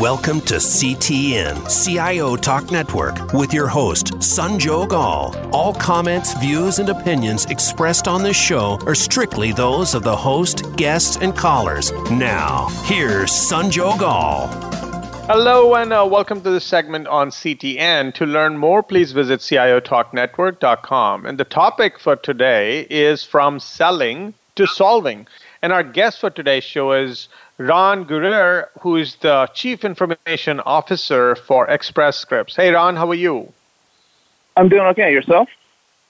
Welcome to CTN, CIO Talk Network, with your host, Sanjog Aul. All comments, views, and opinions expressed on this show are strictly those of the host, guests, and callers. Now, here's Sanjog Aul. Hello, and uh, welcome to this segment on CTN. To learn more, please visit CIOTalkNetwork.com. And the topic for today is from selling to solving. And our guest for today's show is Ron Guerrier, who is the Chief Information Officer for Express Scripts. Hey, Ron, how are you? I'm doing okay. Yourself?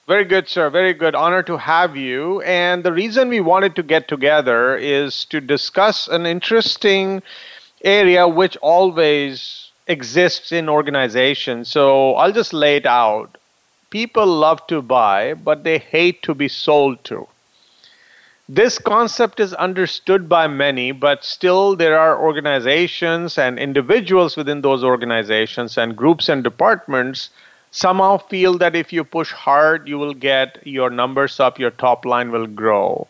Very good, sir. Very good. Honor to have you. And the reason we wanted to get together is to discuss an interesting area which always exists in organizations. So I'll just lay it out. People love to buy, but they hate to be sold to. This concept is understood by many, but still there are organizations and individuals within those organizations and groups and departments somehow feel that if you push hard, you will get your numbers up, your top line will grow.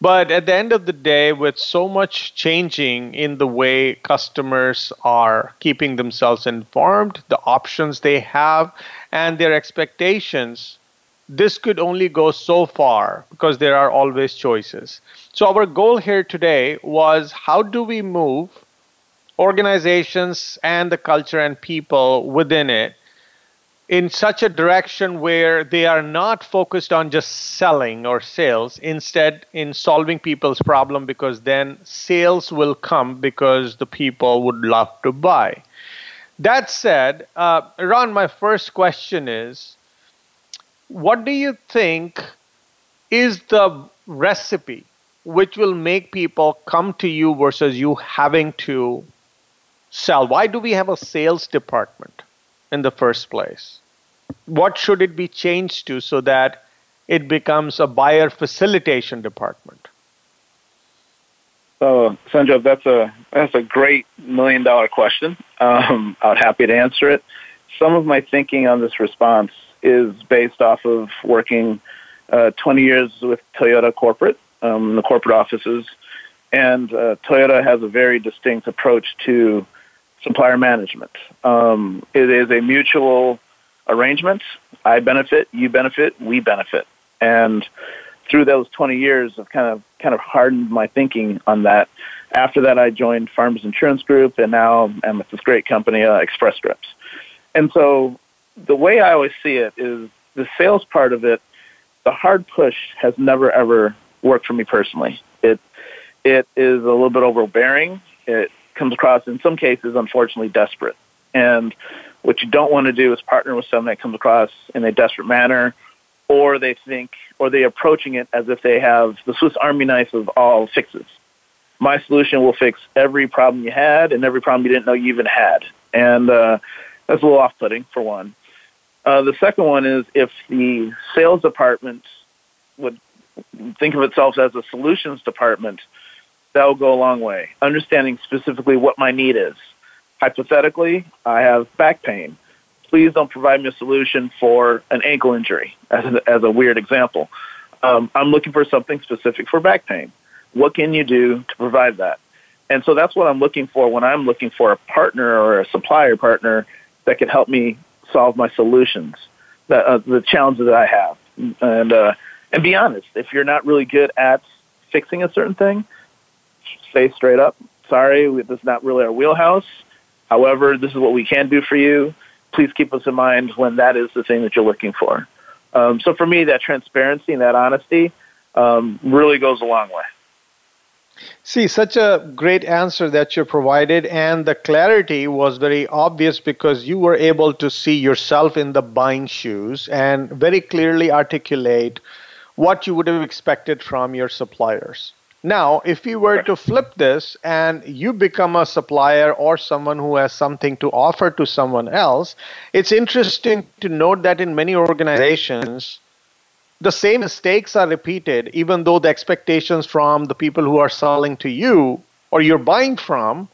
But at the end of the day, with so much changing in the way customers are keeping themselves informed, the options they have, and their expectations, this could only go so far because there are always choices. So, our goal here today was how do we move organizations and the culture and people within it in such a direction where they are not focused on just selling or sales, instead, in solving people's problem because then sales will come because the people would love to buy. That said, uh, Ron, my first question is what do you think is the recipe which will make people come to you versus you having to sell? Why do we have a sales department in the first place? What should it be changed to so that it becomes a buyer facilitation department? So, Sanjog, that's a that's a great million dollar question. Um, I'm happy to answer it. Some of my thinking on this response is based off of working uh, 20 years with Toyota corporate, um, the corporate offices. And uh, Toyota has a very distinct approach to supplier management. Um, it is a mutual arrangement. I benefit, you benefit, we benefit. And through those 20 years, I've kind of kind of hardened my thinking on that. After that, I joined Farmers Insurance Group, and now I'm with this great company, uh, Express Scripts. And so the way I always see it is the sales part of it. The hard push has never ever worked for me personally. It it is a little bit overbearing. It comes across in some cases, unfortunately, desperate. And what you don't want to do is partner with someone that comes across in a desperate manner, or they think, or they're approaching it as if they have the Swiss Army knife of all fixes. My solution will fix every problem you had and every problem you didn't know you even had. And uh, that's a little off-putting for one. Uh, the second one is if the sales department would think of itself as a solutions department, that will go a long way. Understanding specifically what my need is. Hypothetically, I have back pain. Please don't provide me a solution for an ankle injury, as a, as a weird example. Um, I'm looking for something specific for back pain. What can you do to provide that? And so that's what I'm looking for when I'm looking for a partner or a supplier partner that can help me solve my solutions, uh, the challenges that I have. And, uh, and be honest, if you're not really good at fixing a certain thing, say straight up, sorry, this is not really our wheelhouse. However, this is what we can do for you. Please keep us in mind when that is the thing that you're looking for. Um, so for me, that transparency and that honesty um, really goes a long way. See, such a great answer that you provided, and the clarity was very obvious because you were able to see yourself in the buying shoes and very clearly articulate what you would have expected from your suppliers. Now, if you were to flip this and you become a supplier or someone who has something to offer to someone else, it's interesting to note that in many organizations, the same mistakes are repeated, even though the expectations from the people who are selling to you or you're buying from,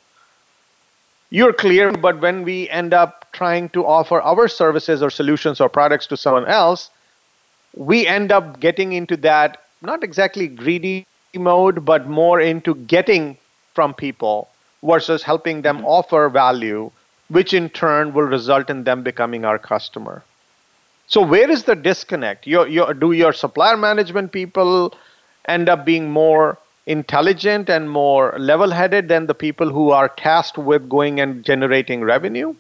you're clear. But when we end up trying to offer our services or solutions or products to someone else, we end up getting into that not exactly greedy mode, but more into getting from people versus helping them offer value, which in turn will result in them becoming our customer. So where is the disconnect? Your, your, do your supplier management people end up being more intelligent and more level-headed than the people who are tasked with going and generating revenue?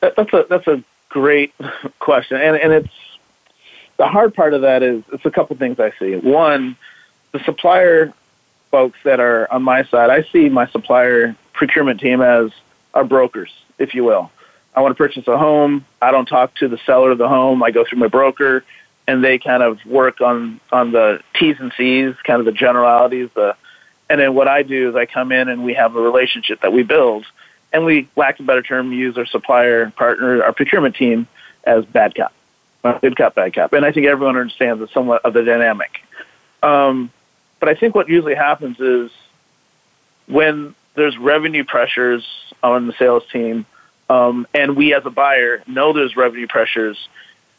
That's a that's a great question, and and it's the hard part of that is it's a couple things I see. One, the supplier folks that are on my side, I see my supplier procurement team as our brokers, if you will. I want to purchase a home. I don't talk to the seller of the home. I go through my broker, and they kind of work on on the T's and C's, kind of the generalities. The and then what I do is I come in and we have a relationship that we build, and we, lack a better term, use our supplier partner, our procurement team, as bad cop, good cop, bad cop. And I think everyone understands the somewhat of the dynamic. Um, but I think what usually happens is when there's revenue pressures on the sales team um, and we as a buyer know there's revenue pressures,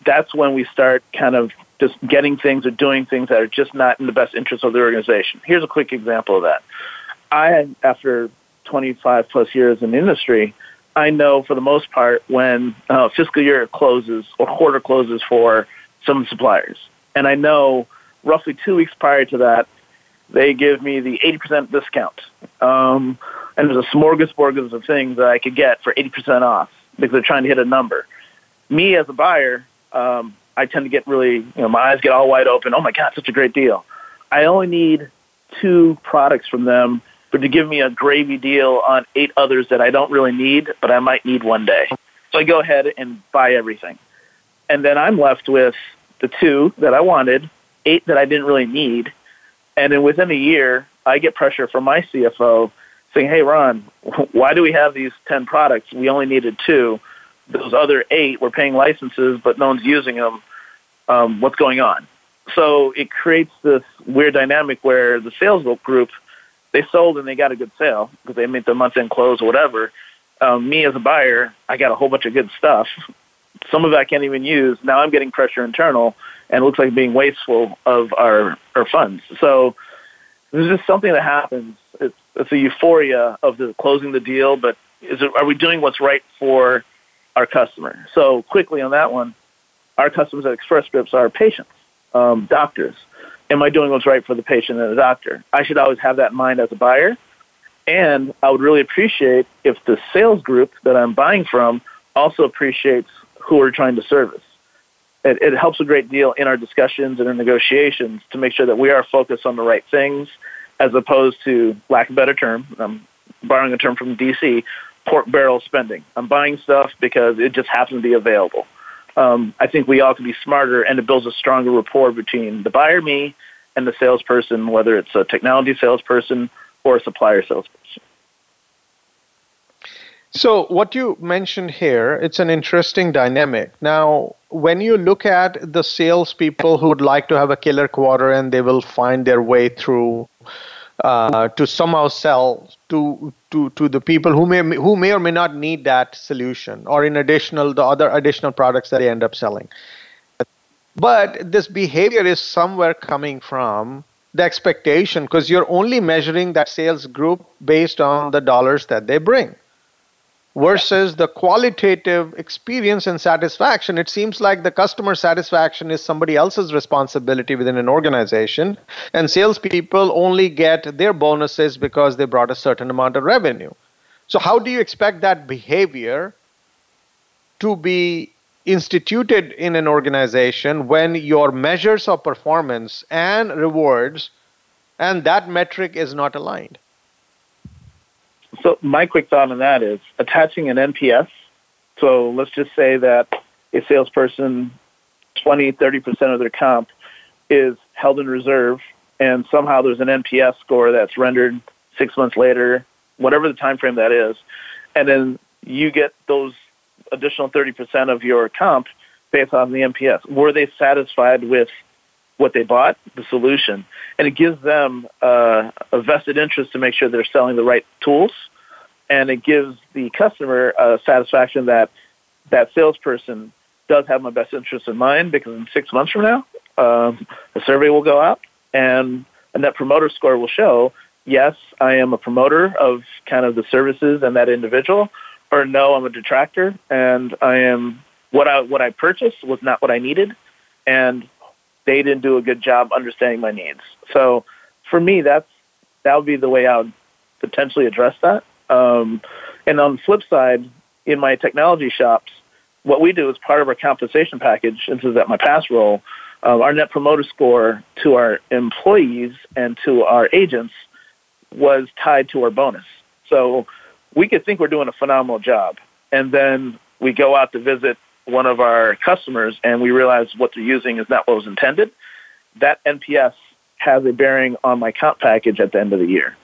that's when we start kind of just getting things or doing things that are just not in the best interest of the organization. Here's a quick example of that. I, after 25 plus years in the industry, I know for the most part when uh, fiscal year closes or quarter closes for some suppliers. And I know roughly two weeks prior to that, they give me the 80% discount. Um, and there's a smorgasbord of things that I could get for 80% off because they're trying to hit a number. Me as a buyer, um, I tend to get really, you know, my eyes get all wide open. Oh my God, such a great deal. I only need two products from them, but to give me a gravy deal on eight others that I don't really need, but I might need one day. So I go ahead and buy everything. And then I'm left with the two that I wanted, eight that I didn't really need. And then within a year, I get pressure from my CFO saying, "Hey, Ron, why do we have these ten products? We only needed two. Those other eight, we're paying licenses, but no one's using them. Um, what's going on?" So it creates this weird dynamic where the sales group they sold and they got a good sale because they made the month end close or whatever. Um, me as a buyer, I got a whole bunch of good stuff. Some of it I can't even use. Now I'm getting pressure internal, and it looks like being wasteful of our our funds. So there's just something that happens a euphoria of the closing the deal, but is it, are we doing what's right for our customer? So quickly on that one, our customers at Express Scripts are patients, um, doctors. Am I doing what's right for the patient and the doctor? I should always have that in mind as a buyer. And I would really appreciate if the sales group that I'm buying from also appreciates who we're trying to service. It, it helps a great deal in our discussions and our negotiations to make sure that we are focused on the right things as opposed to, lack of a better term, I'm borrowing a term from DC, pork barrel spending. I'm buying stuff because it just happens to be available. Um, I think we all can be smarter, and it builds a stronger rapport between the buyer, me, and the salesperson, whether it's a technology salesperson or a supplier salesperson. So, what you mentioned here, it's an interesting dynamic. Now, when you look at the salespeople who would like to have a killer quarter and they will find their way through uh, to somehow sell to to to the people who may who may or may not need that solution, or in additional the other additional products that they end up selling. But this behavior is somewhere coming from the expectation because you're only measuring that sales group based on the dollars that they bring versus the qualitative experience and satisfaction. It seems like the customer satisfaction is somebody else's responsibility within an organization, and salespeople only get their bonuses because they brought a certain amount of revenue. So, how do you expect that behavior to be instituted in an organization when your measures of performance and rewards and that metric is not aligned. So my quick thought on that is attaching an NPS. So let's just say that a salesperson, 20, 30% of their comp is held in reserve, and somehow there's an NPS score that's rendered six months later, whatever the time frame that is, and then you get those additional 30% of your comp based on the NPS. Were they satisfied with what they bought, the solution? And it gives them uh, a vested interest to make sure they're selling the right tools. And it gives the customer a satisfaction that that salesperson does have my best interest in mind because in six months from now, um, a survey will go out and a net promoter score will show yes, I am a promoter of kind of the services and that individual, or no, I'm a detractor and I am what I what I purchased was not what I needed, and they didn't do a good job understanding my needs. So for me, that's that would be the way I would potentially address that. Um, and on the flip side, in my technology shops, what we do is part of our compensation package, this is at my past role, uh, our net promoter score to our employees and to our agents was tied to our bonus. So we could think we're doing a phenomenal job, and then we go out to visit one of our customers and we realize what they're using is not what was intended. That NPS has a bearing on my comp package at the end of the year.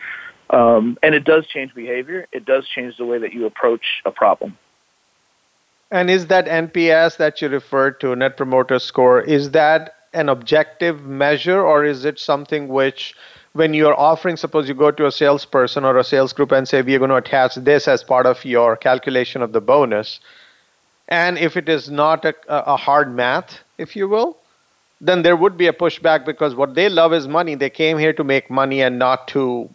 Um, and it does change behavior. It does change the way that you approach a problem. And is that NPS that you referred to, Net Promoter Score, is that an objective measure or is it something which when you're offering, suppose you go to a salesperson or a sales group and say, we're going to attach this as part of your calculation of the bonus. And if it is not a, a hard math, if you will, then there would be a pushback because what they love is money. They came here to make money and not to,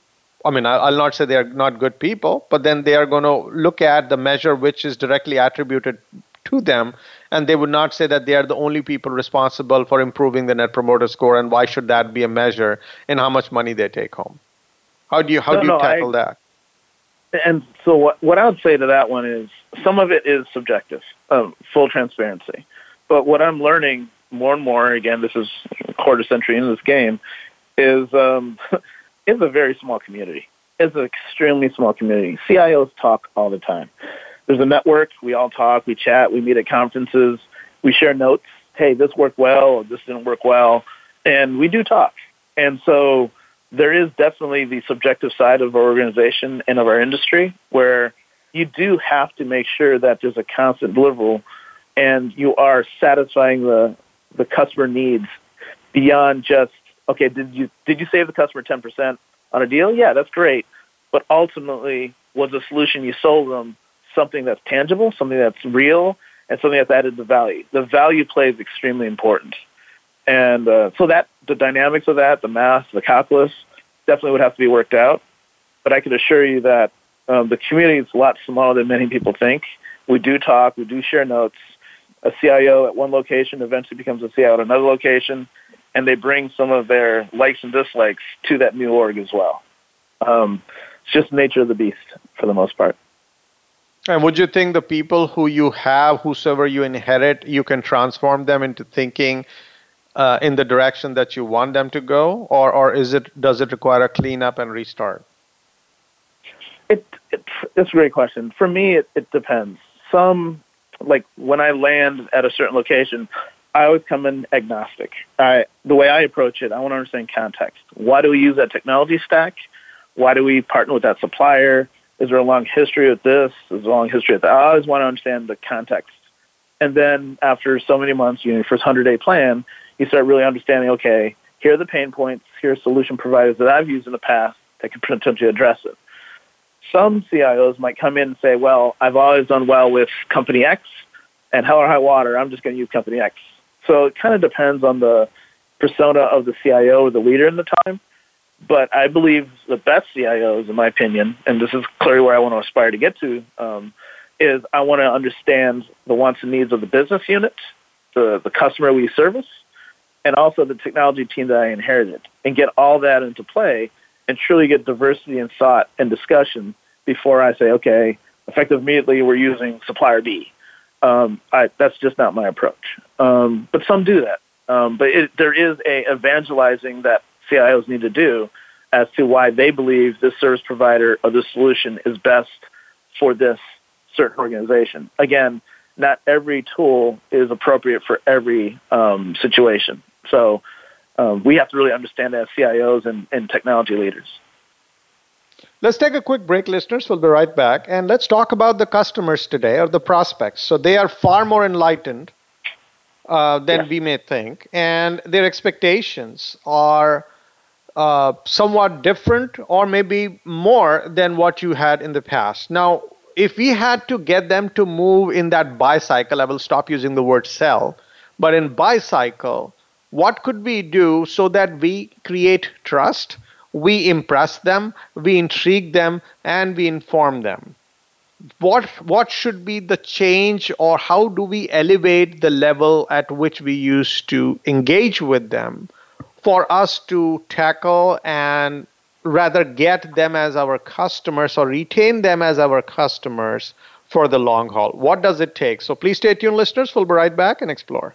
I mean, I'll not say they're not good people, but then they are going to look at the measure which is directly attributed to them and they would not say that they are the only people responsible for improving the net promoter score and why should that be a measure in how much money they take home how do you how no, do you no, tackle I, that and so what, what i would say to that one is some of it is subjective um, full transparency. But what i'm learning more and more again this is a quarter century into this game is um, it's a very small community. It's an extremely small community. Cios talk all the time. There's a network. We all talk, we chat, we meet at conferences, we share notes. Hey, this worked well, this didn't work well, and we do talk. And so there is definitely the subjective side of our organization and of our industry where you do have to make sure that there's a constant deliverable and you are satisfying the the customer needs beyond just okay did you did you save the customer 10% on a deal yeah that's great but ultimately was the solution you sold them something that's tangible, something that's real, and something that's added to value. The value play is extremely important. And uh, so that the dynamics of that, the math, the calculus, definitely would have to be worked out. But I can assure you that um, the community is a lot smaller than many people think. We do talk, we do share notes. A CIO at one location eventually becomes a CIO at another location, and they bring some of their likes and dislikes to that new org as well. Um, it's just nature of the beast for the most part. And would you think the people who you have, whosoever you inherit, you can transform them into thinking uh, in the direction that you want them to go, or or is it does it require a cleanup and restart? It, it it's a great question. For me, it, it depends. Some like when I land at a certain location, I always come in agnostic. I the way I approach it, I want to understand context. Why do we use that technology stack? Why do we partner with that supplier? Is there a long history with this? Is there a long history with that? I always want to understand the context. And then after so many months, you know, your first 100 day plan, you start really understanding, okay, here are the pain points, here are solution providers that I've used in the past that can potentially address it. Some CIOs might come in and say, well, I've always done well with company X, and hell or high water, I'm just going to use company X. So it kind of depends on the persona of the CIO or the leader in the time. But I believe the best CIOs, in my opinion, and this is clearly where I want to aspire to get to, um, is I want to understand the wants and needs of the business unit, the, the customer we service, and also the technology team that I inherited, and get all that into play and truly get diversity in thought and discussion before I say, okay, effective immediately, we're using supplier B. Um, I, that's just not my approach. Um, but some do that. Um, but it, there is a evangelizing that CIOs need to do as to why they believe this service provider or this solution is best for this certain organization. Again, not every tool is appropriate for every um, situation. So um, we have to really understand that as CIOs and, and technology leaders. Let's take a quick break, listeners. We'll be right back. And let's talk about the customers today or the prospects. So they are far more enlightened uh, than yeah. we may think, and their expectations are uh, somewhat different or maybe more than what you had in the past. Now, if we had to get them to move in that buy cycle, I will stop using the word sell, but in buy cycle, what could we do so that we create trust, we impress them, we intrigue them, and we inform them? What what should be the change, or how do we elevate the level at which we used to engage with them for us to tackle and rather get them as our customers or retain them as our customers for the long haul. What does it take? So please stay tuned, listeners. We'll be right back and explore.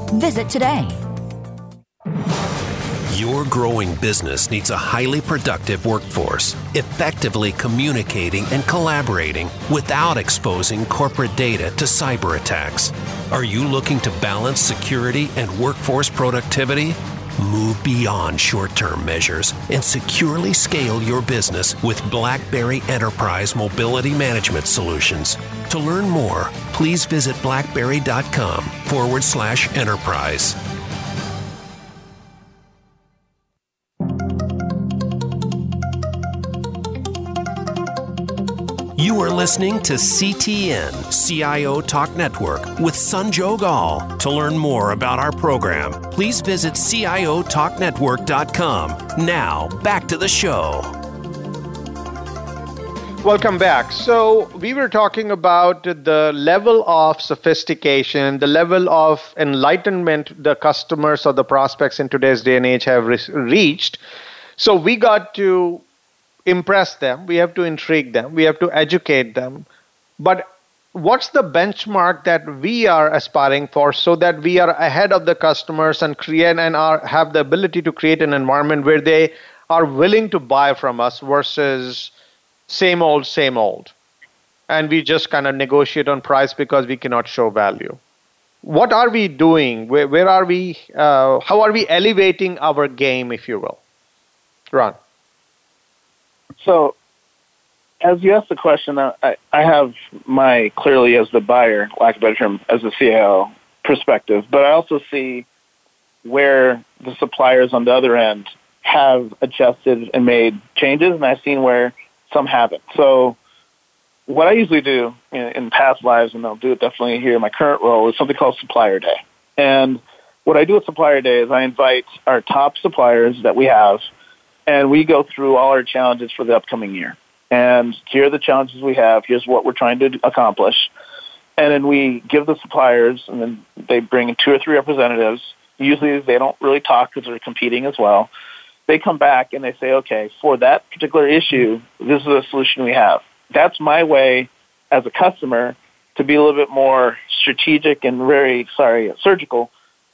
Visit today. Your growing business needs a highly productive workforce, effectively communicating and collaborating without exposing corporate data to cyber attacks. Are you looking to balance security and workforce productivity? Move beyond short term measures and securely scale your business with BlackBerry Enterprise Mobility Management Solutions. To learn more, please visit blackberry.com forward slash enterprise. You are listening to CTN CIO Talk Network with Sanjog Aul. To learn more about our program, please visit CIOTalkNetwork.com. Now, back to the show. Welcome back. So, we were talking about the level of sophistication, the level of enlightenment the customers or the prospects in today's day and age have re- reached. So, we got to impress them, we have to intrigue them, we have to educate them. But what's the benchmark that we are aspiring for so that we are ahead of the customers and create and are, have the ability to create an environment where they are willing to buy from us versus same old, same old. And we just kind of negotiate on price because we cannot show value. What are we doing? Where, where are we? Uh, how are we elevating our game, if you will? Ron. So, as you asked the question, I, I have my clearly as the buyer, lack of better term, as a CIO perspective, but I also see where the suppliers on the other end have adjusted and made changes, and I've seen where some haven't. So, what I usually do in, in past lives, and I'll do it definitely here in my current role, is something called Supplier Day. And what I do at Supplier Day is I invite our top suppliers that we have and we go through all our challenges for the upcoming year. And here are the challenges we have. Here's what we're trying to accomplish. And then we give the suppliers, and then they bring in two or three representatives. Usually they don't really talk because they're competing as well. They come back and they say, okay, for that particular issue, this is a solution we have. That's my way as a customer to be a little bit more strategic and very, sorry, surgical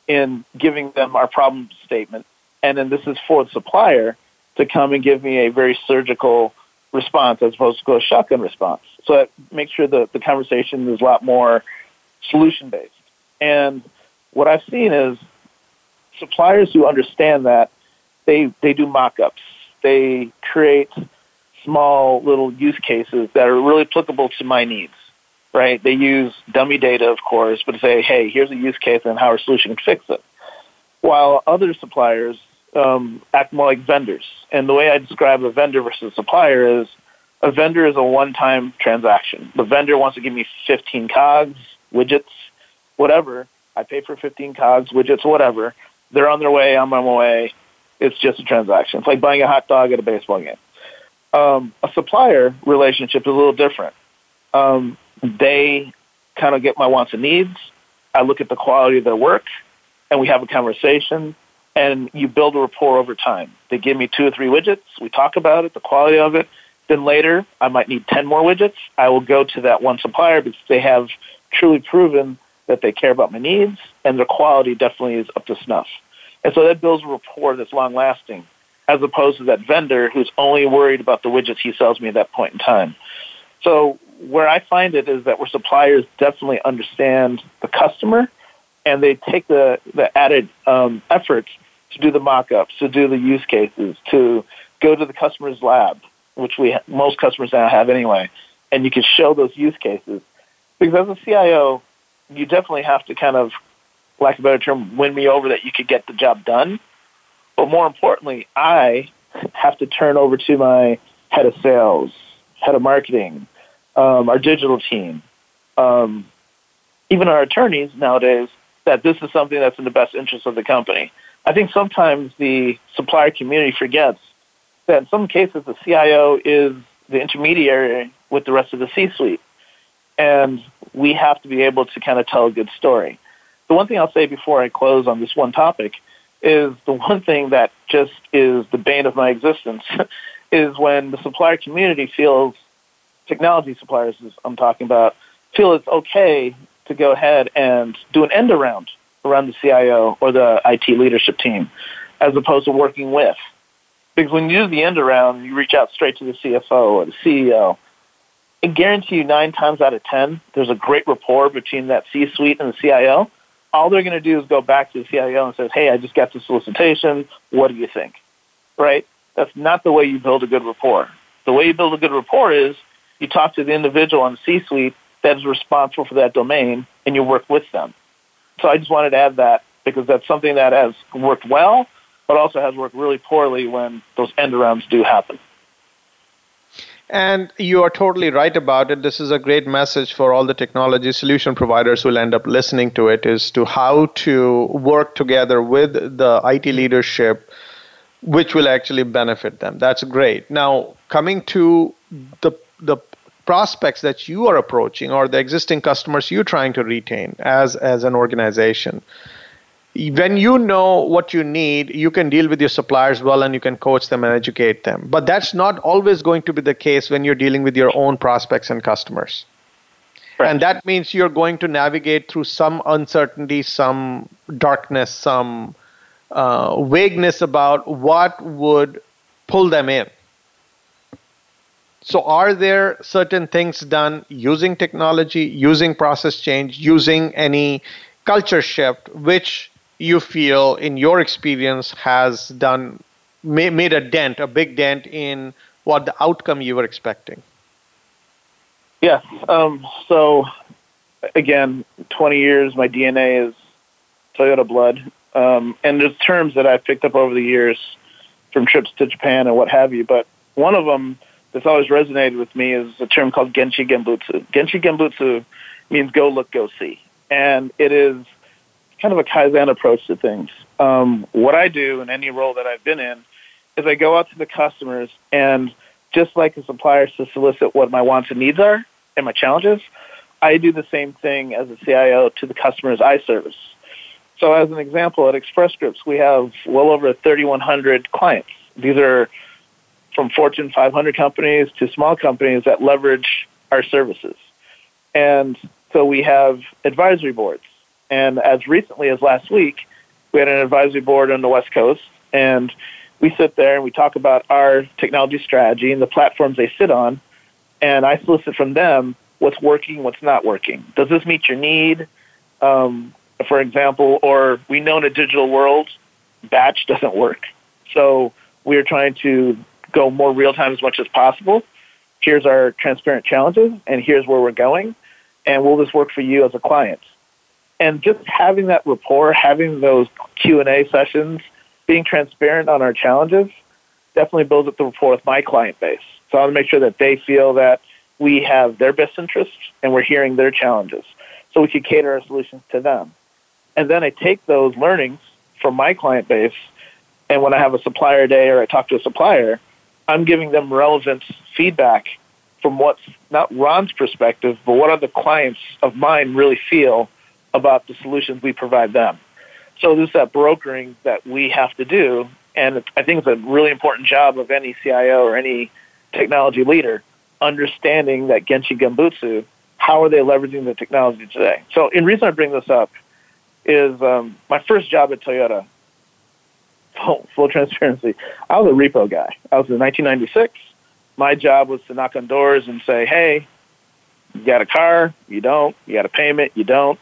in giving them our problem statement. And then this is for the supplier to come and give me a very surgical response as opposed to a shotgun response. So that makes sure that the conversation is a lot more solution based. And what I've seen is suppliers who understand that they they do mock-ups. They create small little use cases that are really applicable to my needs. Right? They use dummy data, of course, but say, hey, here's a use case and how our solution can fix it. While other suppliers um, act more like vendors. And the way I describe a vendor versus a supplier is a vendor is a one-time transaction. The vendor wants to give me 15 cogs, widgets, whatever. I pay for 15 cogs, widgets, whatever. They're on their way. I'm on my way. It's just a transaction. It's like buying a hot dog at a baseball game. Um, a supplier relationship is a little different. Um, they kind of get my wants and needs. I look at the quality of their work, and we have a conversation and you build a rapport over time. They give me two or three widgets. We talk about it, the quality of it. Then later, I might need 10 more widgets. I will go to that one supplier because they have truly proven that they care about my needs and their quality definitely is up to snuff. And so that builds a rapport that's long lasting as opposed to that vendor who's only worried about the widgets he sells me at that point in time. So where I find it is that where suppliers definitely understand the customer and they take the, the added um, efforts to do the mock-ups, to do the use cases, to go to the customer's lab, which we most customers now have anyway, and you can show those use cases. Because as a CIO, you definitely have to kind of, lack of a better term, win me over that you could get the job done. But more importantly, I have to turn over to my head of sales, head of marketing, um, our digital team, um, even our attorneys nowadays, that this is something that's in the best interest of the company. I think sometimes the supplier community forgets that in some cases the CIO is the intermediary with the rest of the C-suite. And we have to be able to kind of tell a good story. The one thing I'll say before I close on this one topic is the one thing that just is the bane of my existence is when the supplier community feels, technology suppliers I'm talking about, feel it's okay to go ahead and do an end around around the CIO or the IT leadership team, as opposed to working with. Because when you do the end around, you reach out straight to the CFO or the CEO. I guarantee you nine times out of ten, there's a great rapport between that C-suite and the CIO. All they're going to do is go back to the CIO and say, "Hey, I just got the solicitation. What do you think?" Right? That's not the way you build a good rapport. The way you build a good rapport is you talk to the individual on the C-suite that is responsible for that domain, and you work with them. So I just wanted to add that because that's something that has worked well, but also has worked really poorly when those end arounds do happen. And you are totally right about it. This is a great message for all the technology solution providers who will end up listening to it is to how to work together with the IT leadership, which will actually benefit them. That's great. Now, coming to the the prospects that you are approaching or the existing customers you're trying to retain as as an organization when you know what you need you can deal with your suppliers well and you can coach them and educate them. But that's not always going to be the case when you're dealing with your own prospects and customers. Right. and that means you're going to navigate through some uncertainty some darkness some uh, vagueness about what would pull them in. So, are there certain things done using technology, using process change, using any culture shift, which you feel, in your experience, has done made a dent, a big dent in what the outcome you were expecting? Yes. Um, so, again, 20 years, my DNA is Toyota blood. Um, and there's terms that I've picked up over the years from trips to Japan and what have you. But one of them that's always resonated with me is a term called Genchi Genbutsu. Genchi Genbutsu means go look, go see. And it is kind of a Kaizen approach to things. Um, what I do in any role that I've been in is I go out to the customers and just like the suppliers to solicit what my wants and needs are and my challenges, I do the same thing as a CIO to the customers I service. So as an example, at Express Scripts, we have well over 3,100 clients. These are from Fortune 500 companies to small companies that leverage our services. And so we have advisory boards. And as recently as last week, we had an advisory board on the West Coast, and we sit there and we talk about our technology strategy and the platforms they sit on, and I solicit from them what's working, what's not working. Does this meet your need? Um, for example, or we know in a digital world, batch doesn't work. So we are trying to go more real time as much as possible. Here's our transparent challenges, and here's where we're going. And will this work for you as a client? And just having that rapport, having those Q and A sessions, being transparent on our challenges, definitely builds up the rapport with my client base. So I want to make sure that they feel that we have their best interests and we're hearing their challenges, so we can cater our solutions to them. And then I take those learnings from my client base, and when I have a supplier day or I talk to a supplier, I'm giving them relevant feedback from what's not Ron's perspective, but what other clients of mine really feel about the solutions we provide them. So there's that brokering that we have to do, and I think it's a really important job of any CIO or any technology leader, understanding that Genchi Genbutsu, how are they leveraging the technology today? So, in reason I bring this up is um, my first job at Toyota. Full, full transparency, I was a repo guy. I was in 1996. My job was to knock on doors and say, "Hey, you got a car? You don't. You got a payment? You don't.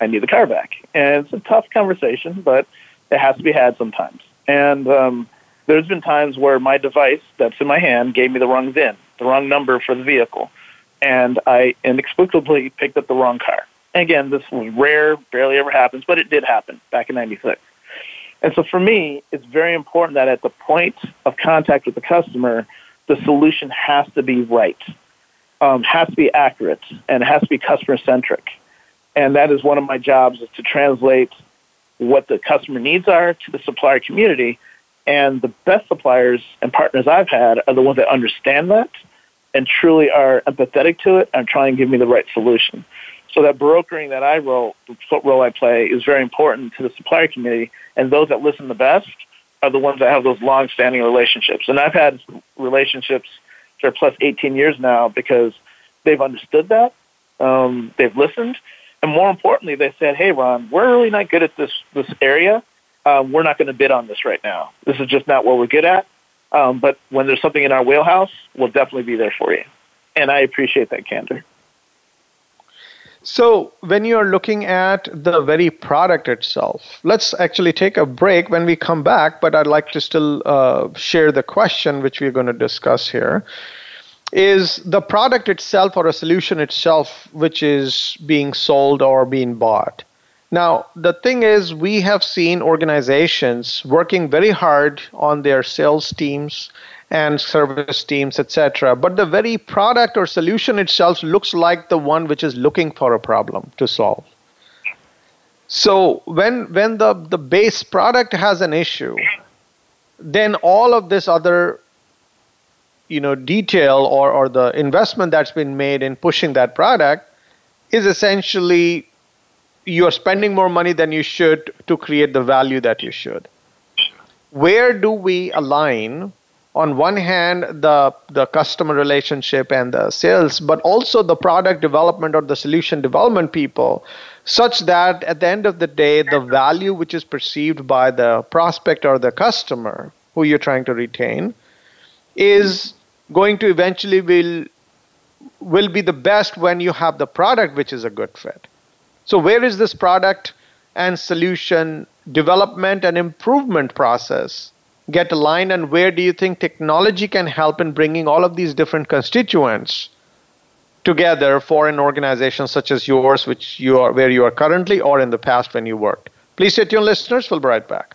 I need the car back." And it's a tough conversation, but it has to be had sometimes. And um, there's been times where my device that's in my hand gave me the wrong VIN, the wrong number for the vehicle, and I inexplicably picked up the wrong car. And again, this was rare, barely ever happens, but it did happen back in 96. And so for me, it's very important that at the point of contact with the customer, the solution has to be right, um, has to be accurate, and it has to be customer centric. And that is one of my jobs is to translate what the customer needs are to the supplier community. And the best suppliers and partners I've had are the ones that understand that and truly are empathetic to it and try and give me the right solution. So that brokering that I role, what role I play, is very important to the supplier community, and those that listen the best are the ones that have those long-standing relationships. And I've had relationships are plus 18 years now because they've understood that, um, they've listened, and more importantly, they said, "Hey, Ron, we're really not good at this this area. Um, we're not going to bid on this right now. This is just not what we're good at. Um, but when there's something in our wheelhouse, we'll definitely be there for you." And I appreciate that candor. So, when you're looking at the very product itself, let's actually take a break when we come back. But I'd like to still uh, share the question which we're going to discuss here. Is the product itself or a solution itself which is being sold or being bought? Now, the thing is, we have seen organizations working very hard on their sales teams and service teams, etc. But the very product or solution itself looks like the one which is looking for a problem to solve. So when when the, the base product has an issue, then all of this other you know detail or, or the investment that's been made in pushing that product is essentially you're spending more money than you should to create the value that you should. Where do we align on one hand the the customer relationship and the sales but also the product development or the solution development people such that at the end of the day the value which is perceived by the prospect or the customer who you're trying to retain is going to eventually will will be the best when you have the product which is a good fit. So where is this product and solution development and improvement process get aligned and where do you think technology can help in bringing all of these different constituents together for an organization such as yours which you are where you are currently or in the past when you worked? Please stay tuned listeners. We'll be right back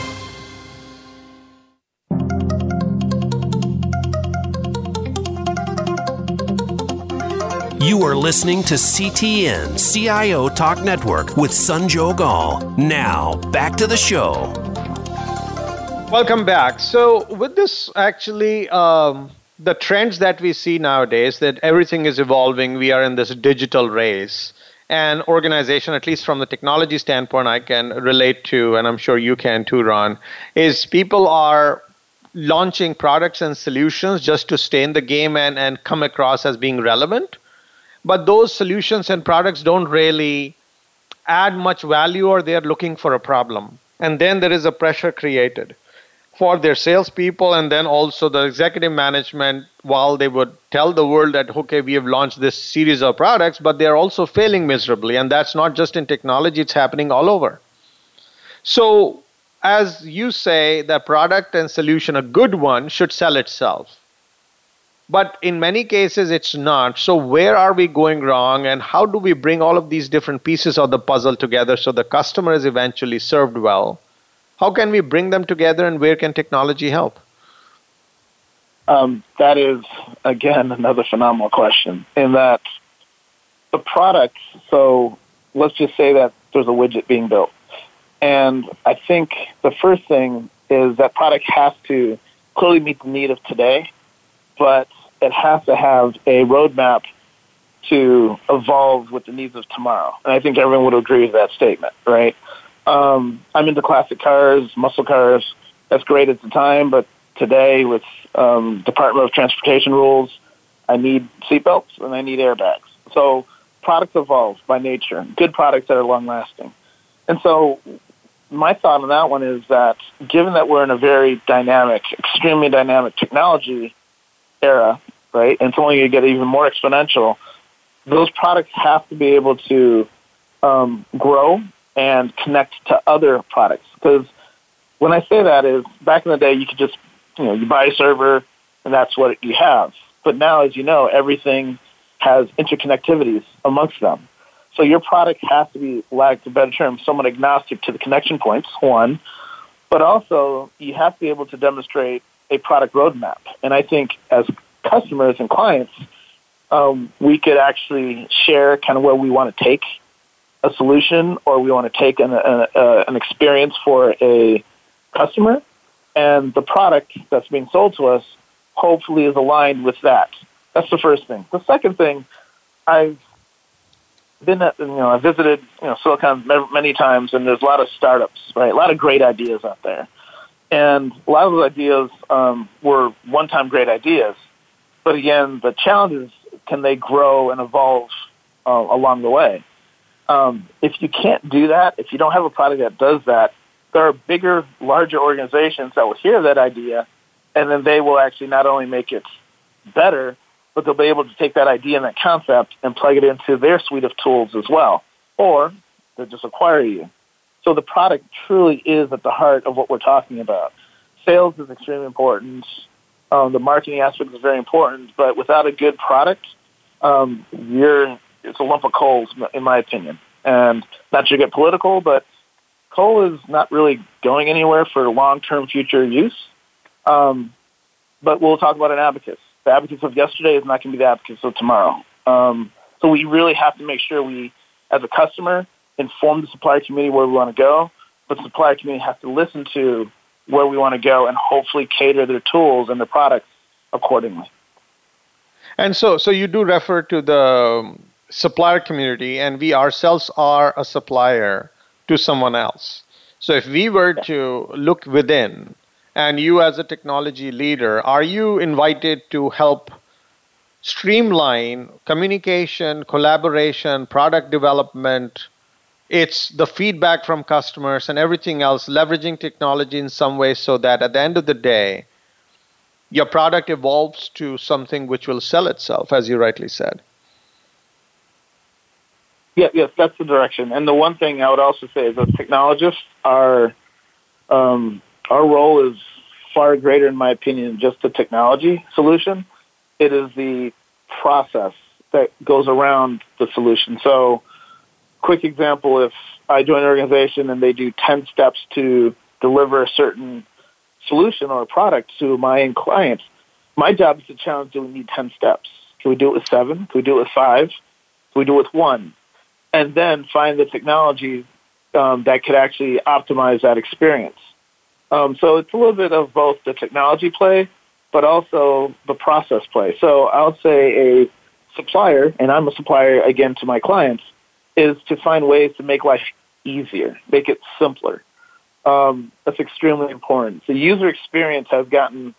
You are listening to CTN CIO Talk Network with Sanjog Aul. Now, back to the show. Welcome back. So, with this, actually, um, the trends that we see nowadays that everything is evolving, we are in this digital race. And organization, at least from the technology standpoint, I can relate to, and I'm sure you can too, Ron, is people are launching products and solutions just to stay in the game and, and come across as being relevant but those solutions and products don't really add much value or they're looking for a problem. And then there is a pressure created for their salespeople and then also the executive management while they would tell the world that, okay, we have launched this series of products, but they're also failing miserably. And that's not just in technology, it's happening all over. So, as you say, the product and solution, a good one, should sell itself but in many cases it's not. So where are we going wrong and how do we bring all of these different pieces of the puzzle together so the customer is eventually served well? How can we bring them together and where can technology help? Um, that is again another phenomenal question in that the product so let's just say that there's a widget being built. And i think the first thing is that product has to clearly meet the need of today but it has to have a roadmap to evolve with the needs of tomorrow. And I think everyone would agree with that statement, right? Um, I'm into classic cars, muscle cars. That's great at the time, but today with um, Department of Transportation rules, I need seatbelts and I need airbags. So products evolve by nature, good products that are long lasting. And so my thought on that one is that given that we're in a very dynamic, extremely dynamic technology era, right? And it's only going to get even more exponential. Those products have to be able to um, grow and connect to other products. Because when I say that is back in the day, you could just you know you buy a server and that's what you have. But now, as you know, everything has interconnectivities amongst them. So your product has to be, like a better term, somewhat agnostic to the connection points. One, but also you have to be able to demonstrate a product roadmap. And I think as customers and clients, um, we could actually share kind of where we want to take a solution or we want to take an, a, a, an experience for a customer, and the product that's being sold to us hopefully is aligned with that. That's the first thing. The second thing, I've been at, you know, I visited, you know, Silicon many times, and there's a lot of startups, right? A lot of great ideas out there. And a lot of those ideas um, were one-time great ideas, but again, the challenge is can they grow and evolve uh, along the way? Um, if you can't do that, if you don't have a product that does that, there are bigger, larger organizations that will hear that idea, and then they will actually not only make it better, but they'll be able to take that idea and that concept and plug it into their suite of tools as well, or they'll just acquire you. So the product truly is at the heart of what we're talking about. Sales is extremely important. Um, the marketing aspect is very important, but without a good product, um, you're it's a lump of coal, in my opinion. And not to get political, but coal is not really going anywhere for long-term future use. Um, but we'll talk about an abacus. The abacus of yesterday is not going to be the abacus of tomorrow. Um, so we really have to make sure we, as a customer, inform the supplier community where we want to go. But the supplier community has to listen to where we want to go and hopefully cater their tools and their products accordingly. And so, so you do refer to the supplier community, and we ourselves are a supplier to someone else. So, if we were to look within, and you as a technology leader, are you invited to help streamline communication, collaboration, product development? It's the feedback from customers and everything else, leveraging technology in some way so that at the end of the day, your product evolves to something which will sell itself, as you rightly said. Yeah, yes, that's the direction. And the one thing I would also say is, as technologists, our um, our role is far greater, in my opinion, just a technology solution. It is the process that goes around the solution. So, quick example: if I join an organization and they do ten steps to deliver a certain solution or product to my end clients, my job is to challenge: Do we need ten steps? Can we do it with seven? Can we do it with five? Can we do it with one? And then find the technology um, that could actually optimize that experience. Um, so it's a little bit of both the technology play, but also the process play. So I would say a supplier, and I'm a supplier again to my clients, is to find ways to make life easier, make it simpler. Um, that's extremely important. The user experience has gotten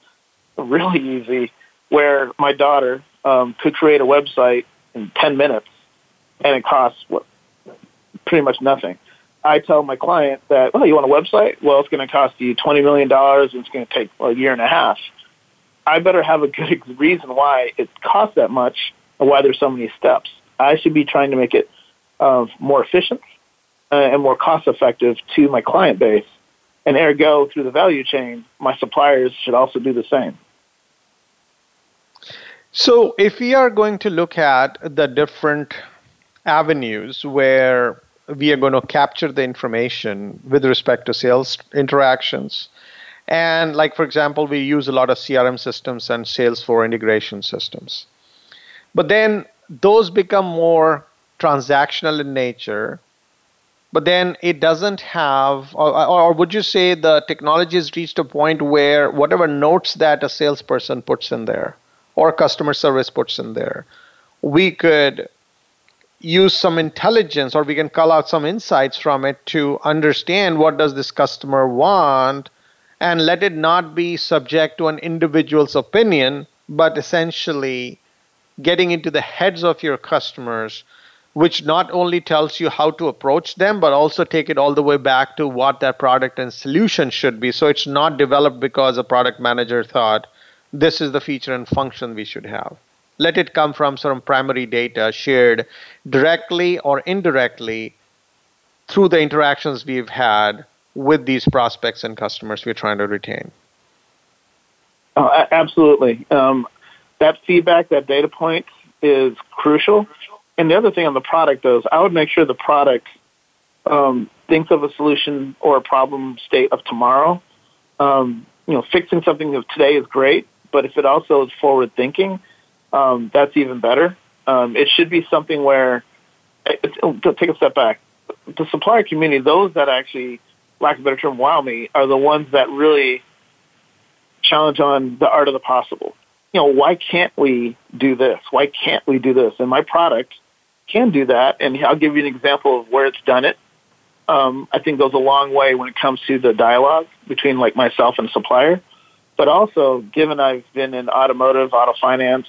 really easy where my daughter um, could create a website in 10 minutes and it costs what, pretty much nothing. I tell my client that, well, you want a website? Well, it's going to cost you $20 million and it's going to take well, a year and a half. I better have a good reason why it costs that much and why there's so many steps. I should be trying to make it uh, more efficient uh, and more cost effective to my client base. And ergo, through the value chain, my suppliers should also do the same. So, if we are going to look at the different avenues where we are going to capture the information with respect to sales interactions. And, like, for example, we use a lot of CRM systems and Salesforce integration systems. But then those become more transactional in nature. But then it doesn't have, or, or would you say the technology has reached a point where whatever notes that a salesperson puts in there or customer service puts in there, we could use some intelligence or we can call out some insights from it to understand what does this customer want and let it not be subject to an individual's opinion but essentially getting into the heads of your customers which not only tells you how to approach them but also take it all the way back to what that product and solution should be so it's not developed because a product manager thought this is the feature and function we should have let it come from some primary data shared directly or indirectly through the interactions we've had with these prospects and customers we're trying to retain. Oh, absolutely. Um, that feedback, that data point is crucial. And the other thing on the product is I would make sure the product um, thinks of a solution or a problem state of tomorrow. Um, you know, fixing something of today is great, but if it also is forward thinking, um, that's even better. Um, it should be something where, to take a step back, the supplier community, those that actually, lack of a better term, wow me, are the ones that really challenge on the art of the possible. You know, why can't we do this? Why can't we do this? And my product can do that. And I'll give you an example of where it's done it. Um, I think goes a long way when it comes to the dialogue between like myself and supplier. But also, given I've been in automotive, auto finance,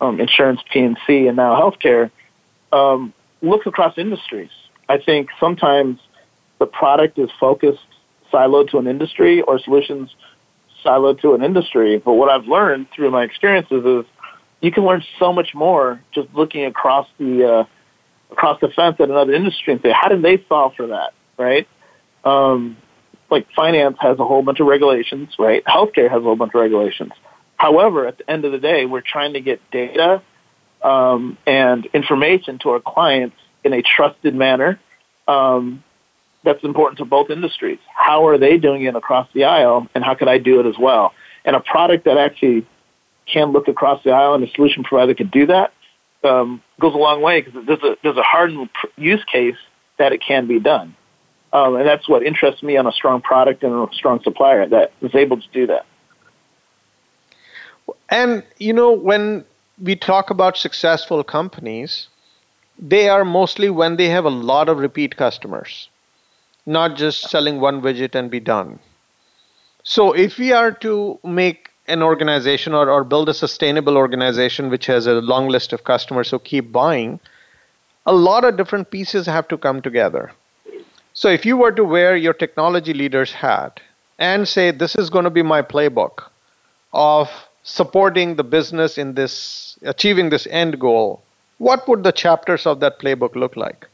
um, insurance, P&C, and now healthcare, um, looks across industries. I think sometimes the product is focused siloed to an industry or solutions siloed to an industry. But what I've learned through my experiences is you can learn so much more just looking across the uh, across the fence at another industry and say, how did they solve for that, right? Um, like finance has a whole bunch of regulations, right? Healthcare has a whole bunch of regulations. However, at the end of the day, we're trying to get data um, and information to our clients in a trusted manner. Um, that's important to both industries. How are they doing it across the aisle, and how can I do it as well? And a product that actually can look across the aisle and a solution provider can do that um, goes a long way because there's a there's a hardened use case that it can be done. Um, and that's what interests me on a strong product and a strong supplier that is able to do that. And, you know, when we talk about successful companies, they are mostly when they have a lot of repeat customers, not just selling one widget and be done. So, if we are to make an organization or, or build a sustainable organization which has a long list of customers who keep buying, a lot of different pieces have to come together. So, if you were to wear your technology leader's hat and say, This is going to be my playbook of supporting the business in this, achieving this end goal, what would the chapters of that playbook look like?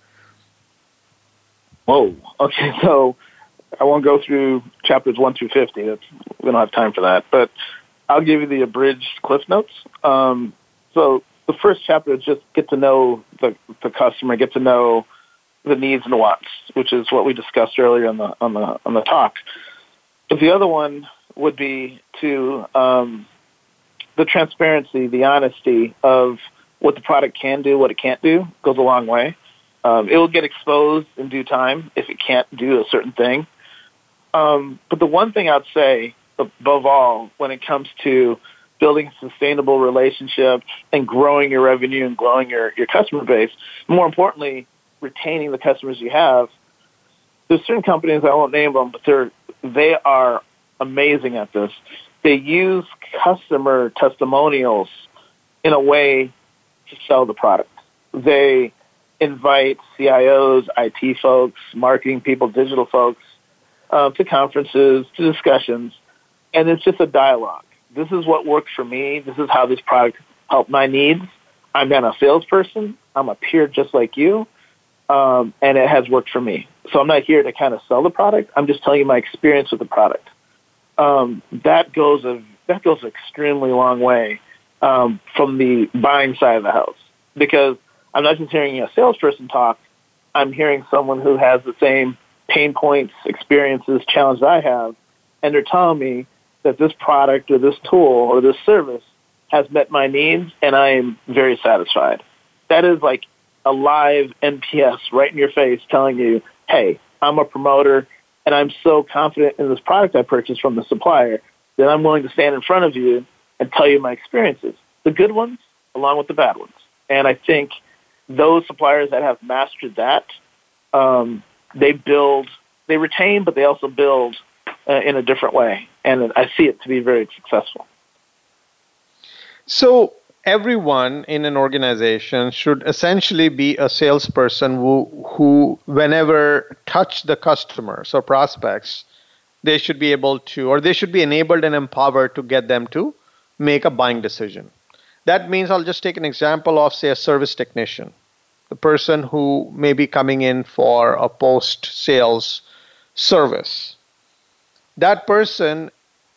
Whoa. Okay, so I won't go through chapters 1 through 50. That's, we don't have time for that. But I'll give you the abridged cliff notes. Um, so the first chapter is just get to know the, the customer, get to know the needs and wants, which is what we discussed earlier on the on the on the talk. But the other one would be to um, the transparency, the honesty of what the product can do, what it can't do, goes a long way. Um, it will get exposed in due time if it can't do a certain thing. Um, but the one thing I'd say, above all, when it comes to building a sustainable relationships and growing your revenue and growing your, your customer base, more importantly, retaining the customers you have, there's certain companies, I won't name them, but they're, they are amazing at this. They use customer testimonials in a way to sell the product. They invite CIOs, IT folks, marketing people, digital folks uh, to conferences, to discussions, and it's just a dialogue. This is what works for me. This is how this product helped my needs. I'm not a salesperson. I'm a peer just like you, um, and it has worked for me. So I'm not here to kind of sell the product. I'm just telling you my experience with the product. Um, that goes a that goes an extremely long way um, from the buying side of the house because I'm not just hearing a salesperson talk. I'm hearing someone who has the same pain points, experiences, challenges I have, and they're telling me that this product or this tool or this service has met my needs and I am very satisfied. That is like a live NPS right in your face telling you, hey, I'm a promoter and I'm so confident in this product I purchased from the supplier that I'm willing to stand in front of you and tell you my experiences, the good ones along with the bad ones. And I think those suppliers that have mastered that, um, they build, they retain, but they also build uh, in a different way. And I see it to be very successful. So, everyone in an organization should essentially be a salesperson who, who whenever touch the customers or prospects, they should be able to, or they should be enabled and empowered to get them to make a buying decision. That means I'll just take an example of, say, a service technician, the person who may be coming in for a post sales service. That person,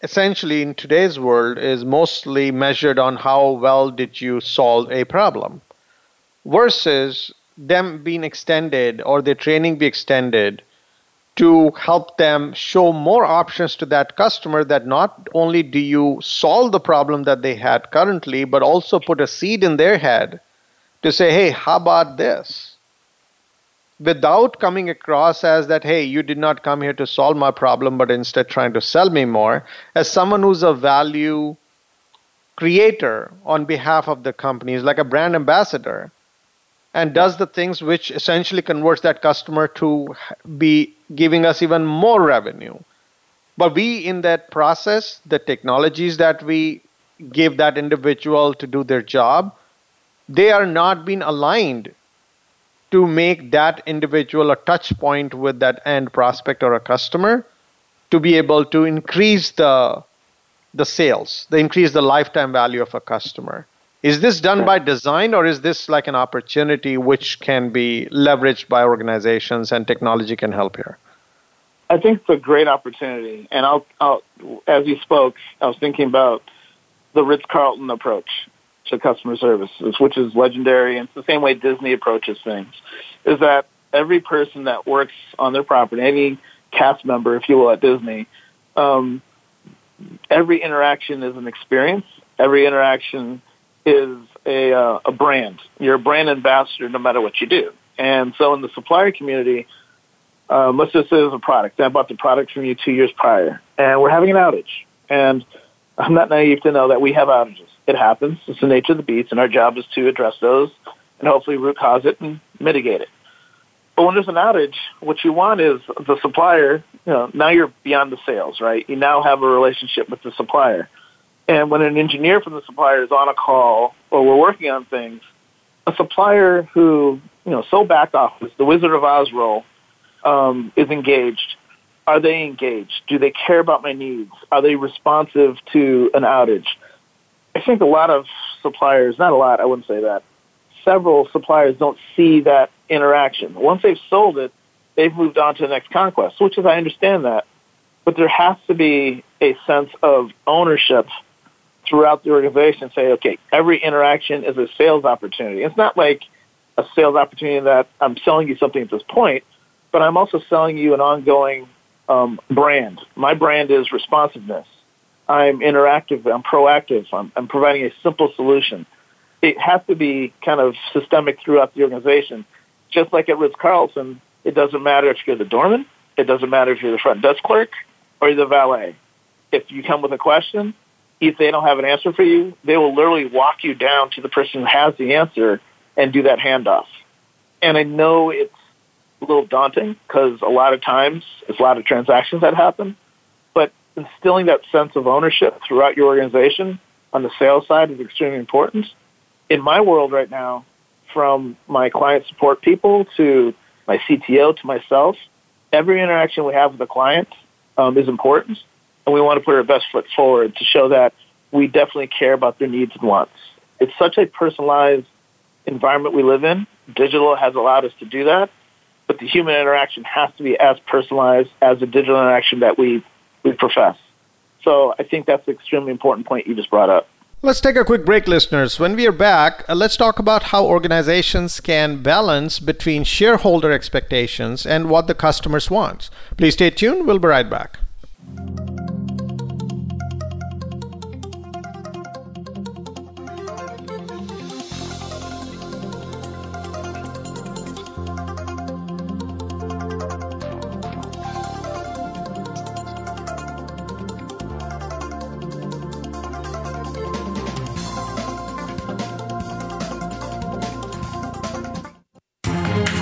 essentially, in today's world, is mostly measured on how well did you solve a problem versus them being extended or their training be extended to help them show more options to that customer that not only do you solve the problem that they had currently, but also put a seed in their head to say, hey, how about this? Without coming across as that, hey, you did not come here to solve my problem, but instead trying to sell me more, as someone who's a value creator on behalf of the company, is like a brand ambassador and does the things which essentially converts that customer to be giving us even more revenue. But we, in that process, the technologies that we give that individual to do their job, they are not being aligned to make that individual a touch point with that end prospect or a customer to be able to increase the the sales, they increase the lifetime value of a customer. Is this done by design or is this like an opportunity which can be leveraged by organizations and technology can help here? I think it's a great opportunity. And I'll, I'll as you spoke, I was thinking about the Ritz Carlton approach to customer services, which is legendary. And it's the same way Disney approaches things, is that every person that works on their property, any cast member, if you will, at Disney, um, every interaction is an experience. Every interaction is a, uh, a brand. You're a brand ambassador no matter what you do. And so in the supplier community, um, let's just say there's a product. I bought the product from you two years prior, and we're having an outage. And I'm not naive to know that we have outages. It happens. It's the nature of the beast, and our job is to address those and hopefully root cause it and mitigate it. But when there's an outage, what you want is the supplier, you know, now you're beyond the sales, right? You now have a relationship with the supplier. And when an engineer from the supplier is on a call or we're working on things, a supplier who, you know, so back office, the Wizard of Oz role, um, is engaged. Are they engaged? Do they care about my needs? Are they responsive to an outage? I think a lot of suppliers, not a lot, I wouldn't say that, several suppliers don't see that interaction. Once they've sold it, they've moved on to the next conquest, which is, I understand that. But there has to be a sense of ownership throughout the organization. Say, okay, every interaction is a sales opportunity. It's not like a sales opportunity that I'm selling you something at this point, but I'm also selling you an ongoing um, brand. My brand is responsiveness. I'm interactive. I'm proactive. I'm, I'm providing a simple solution. It has to be kind of systemic throughout the organization just like at Ritz Carlton, it doesn't matter if you're the doorman, it doesn't matter if you're the front desk clerk or the valet. If you come with a question, if they don't have an answer for you, they will literally walk you down to the person who has the answer and do that handoff. And I know it's a little daunting because a lot of times it's a lot of transactions that happen, instilling that sense of ownership throughout your organization on the sales side is extremely important. In my world right now, from my client support people to my CTO to myself, every interaction we have with a client um, is important, and we want to put our best foot forward to show that we definitely care about their needs and wants. It's such a personalized environment we live in. Digital has allowed us to do that, but the human interaction has to be as personalized as the digital interaction that we, we profess. So I think that's an extremely important point you just brought up. Let's take a quick break, listeners. When we are back, uh, let's talk about how organizations can balance between shareholder expectations and what the customers want. Please stay tuned. We'll be right back.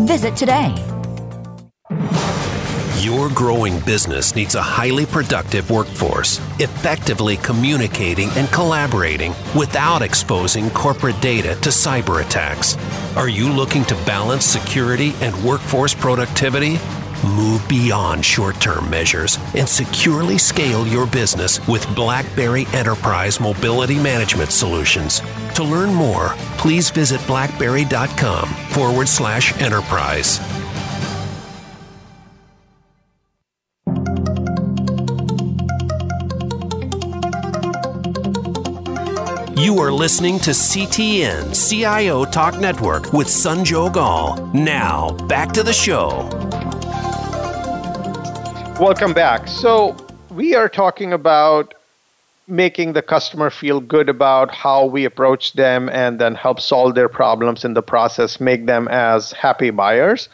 Visit today. Your growing business needs a highly productive workforce, effectively communicating and collaborating without exposing corporate data to cyber attacks. Are you looking to balance security and workforce productivity? Move beyond short term measures and securely scale your business with BlackBerry Enterprise Mobility Management Solutions. To learn more, please visit blackberry.com forward slash enterprise. You are listening to CTN CIO Talk Network with Sanjog Aul. Now, back to the show. Welcome back. So, we are talking about making the customer feel good about how we approach them and then help solve their problems in the process, make them as happy buyers.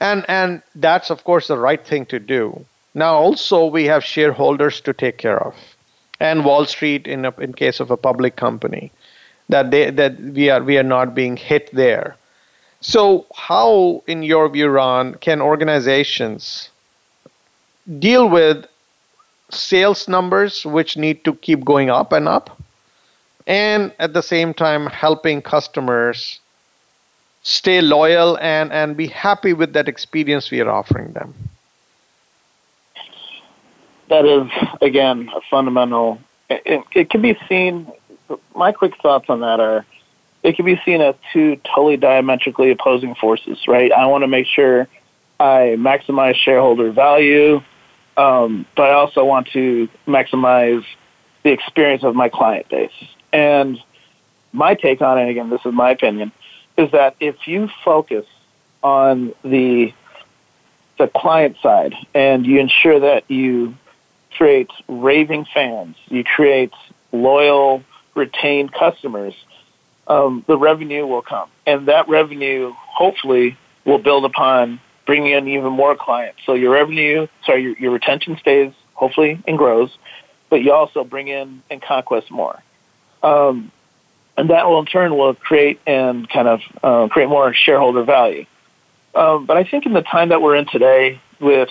And and that's of course the right thing to do. Now also we have shareholders to take care of. And Wall Street in a, in case of a public company that they that we are we are not being hit there. So how in your view Ron can organizations deal with sales numbers, which need to keep going up and up, and at the same time, helping customers stay loyal and, and be happy with that experience we are offering them. That is, again, a fundamental. It, it can be seen, my quick thoughts on that are it can be seen as two totally diametrically opposing forces, right? I want to make sure I maximize shareholder value, um, but I also want to maximize the experience of my client base. And my take on it, again, this is my opinion, is that if you focus on the the client side and you ensure that you create raving fans, you create loyal, retained customers, um, the revenue will come. And that revenue, hopefully, will build upon bringing in even more clients. So your revenue, sorry, your, your retention stays, hopefully, and grows, but you also bring in and conquest more. Um, and that will in turn will create and kind of uh, create more shareholder value. Um, but I think in the time that we're in today with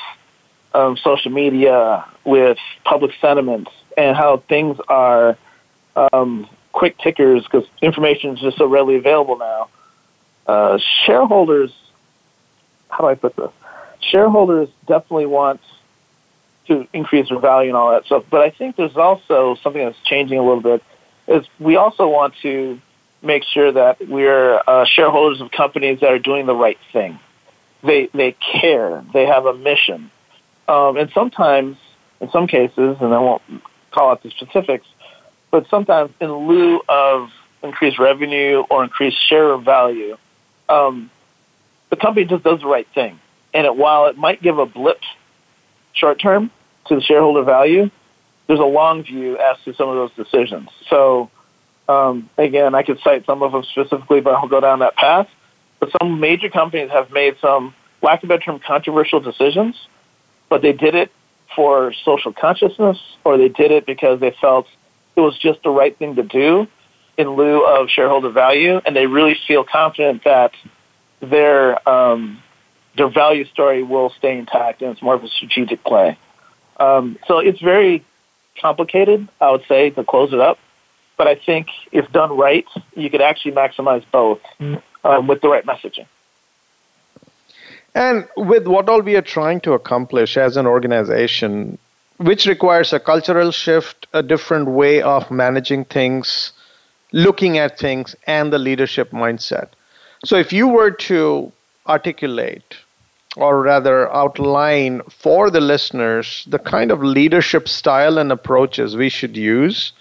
um, social media, with public sentiments, and how things are um, quick tickers because information is just so readily available now. Uh, shareholders, how do I put this? Shareholders definitely want to increase their value and all that stuff, but I think there's also something that's changing a little bit. Is we also want to make sure that we're uh, shareholders of companies that are doing the right thing. They they care. They have a mission, um, and sometimes, in some cases, and I won't call out the specifics, but sometimes in lieu of increased revenue or increased share of value, um, the company just does the right thing. And it, while it might give a blip short term to the shareholder value, there's a long view as to some of those decisions. So, um, again, I could cite some of them specifically, but I'll go down that path. But some major companies have made some, lack of better term, controversial decisions, but they did it for social consciousness or they did it because they felt it was just the right thing to do in lieu of shareholder value, and they really feel confident that their um, their value story will stay intact, and it's more of a strategic play. Um, so it's very complicated, I would say, to close it up. But I think if done right, you could actually maximize both um, with the right messaging. And with what all we are trying to accomplish as an organization, which requires a cultural shift, a different way of managing things, looking at things, and the leadership mindset. So, if you were to articulate, or rather outline for the listeners, the kind of leadership style and approaches we should use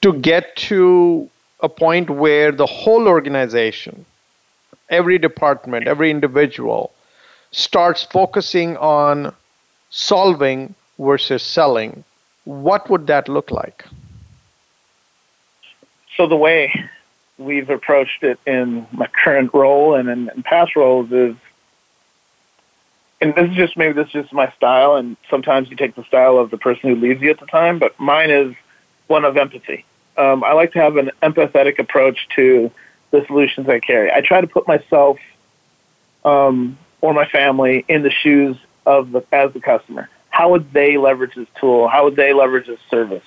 to get to a point where the whole organization, every department, every individual, starts focusing on solving versus selling, what would that look like? So the way we've approached it in my current role and in, in past roles is, and this is just maybe this is just my style, and sometimes you take the style of the person who leads you at the time, but mine is one of empathy. Um, I like to have an empathetic approach to the solutions I carry. I try to put myself um, or my family in the shoes of the as the customer how would they leverage this tool? How would they leverage this service?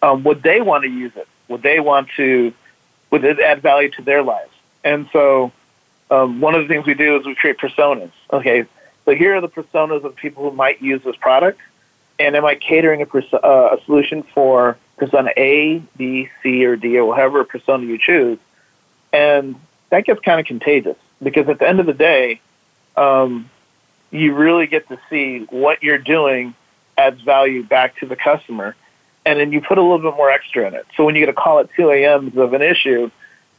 Um, would they want to use it? Would they want to? Would it add value to their lives? And so, um, one of the things we do is we create personas. Okay, so here are the personas of people who might use this product, and am I catering a, pers- uh, a solution for persona A, B, C, or D, or whatever persona you choose? And that gets kind of contagious because at the end of the day, um, you really get to see what you're doing adds value back to the customer. And then you put a little bit more extra in it. So when you get a call at 2 a.m. of an issue,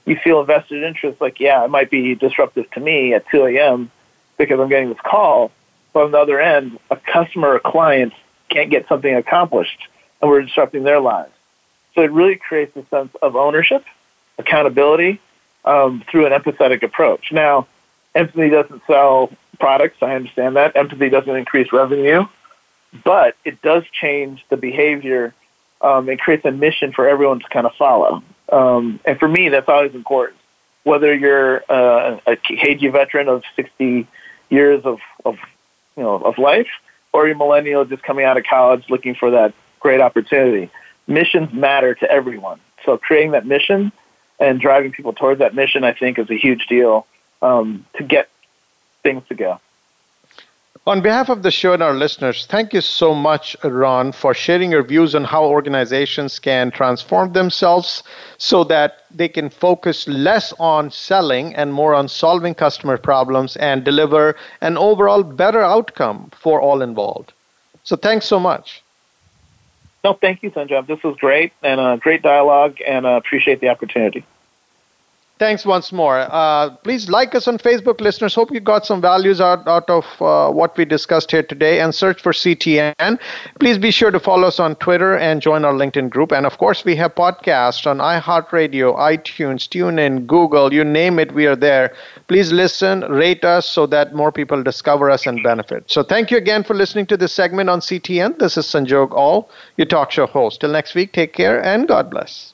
you feel invested interest like, yeah, it might be disruptive to me at 2 a.m. because I'm getting this call. But on the other end, a customer or client can't get something accomplished and we're disrupting their lives. So it really creates a sense of ownership, accountability um, through an empathetic approach. Now, empathy doesn't sell products. I understand that. Empathy doesn't increase revenue, but it does change the behavior um, creates a mission for everyone to kind of follow. Um, and for me, that's always important. Whether you're uh, a KG veteran of 60 years of, of, you know, of life, or a millennial just coming out of college looking for that great opportunity. Missions matter to everyone. So creating that mission and driving people towards that mission, I think, is a huge deal um, to get things to go. On behalf of the show and our listeners, thank you so much, Ron, for sharing your views on how organizations can transform themselves so that they can focus less on selling and more on solving customer problems and deliver an overall better outcome for all involved. So, thanks so much. No, thank you, Sanjay. This was great and a great dialogue, and uh, appreciate the opportunity. Thanks once more. Uh, please like us on Facebook, listeners. Hope you got some values out, out of uh, what we discussed here today and search for CTN. Please be sure to follow us on Twitter and join our LinkedIn group. And of course, we have podcasts on iHeartRadio, iTunes, TuneIn, Google, you name it, we are there. Please listen, rate us so that more people discover us and benefit. So thank you again for listening to this segment on CTN. This is Sanjog Aul, your talk show host. Till next week, take care and God bless.